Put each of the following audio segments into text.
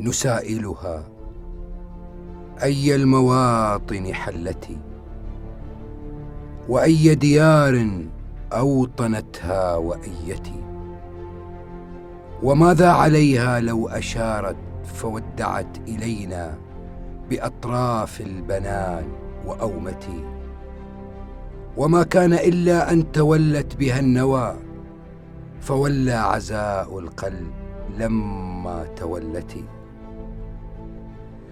نسائلها. أي المواطن حلتي؟ وأي ديار أوطنتها وأيتي؟ وماذا عليها لو أشارت فودعت إلينا بأطراف البنان وأومتي؟ وما كان إلا أن تولت بها النوى فولى عزاء القلب لما تولتي.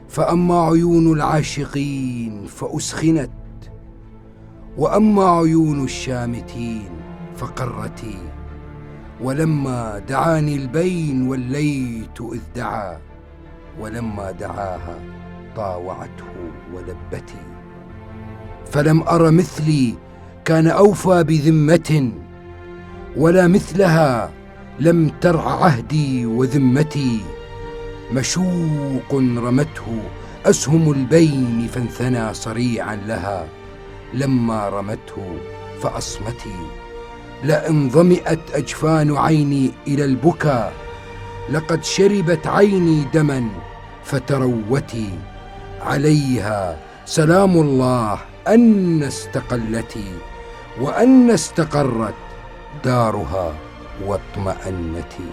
فأما عيون العاشقين فأسخنت وأما عيون الشامتين فقرتي. ولما دعاني البين وليت إذ دعا ولما دعاها طاوعته ولبتي. فلم أر مثلي كان أوفى بذمة ولا مثلها لم ترع عهدي وذمتي. مشوق رمته أسهم البين فانثنى صريعا لها. لما رمته فأصمتي لئن ظمئت أجفان عيني إلى البكا لقد شربت عيني دما فتروتي. عليها سلام الله أن استقلتي وأن استقرت دارها واطمأنتي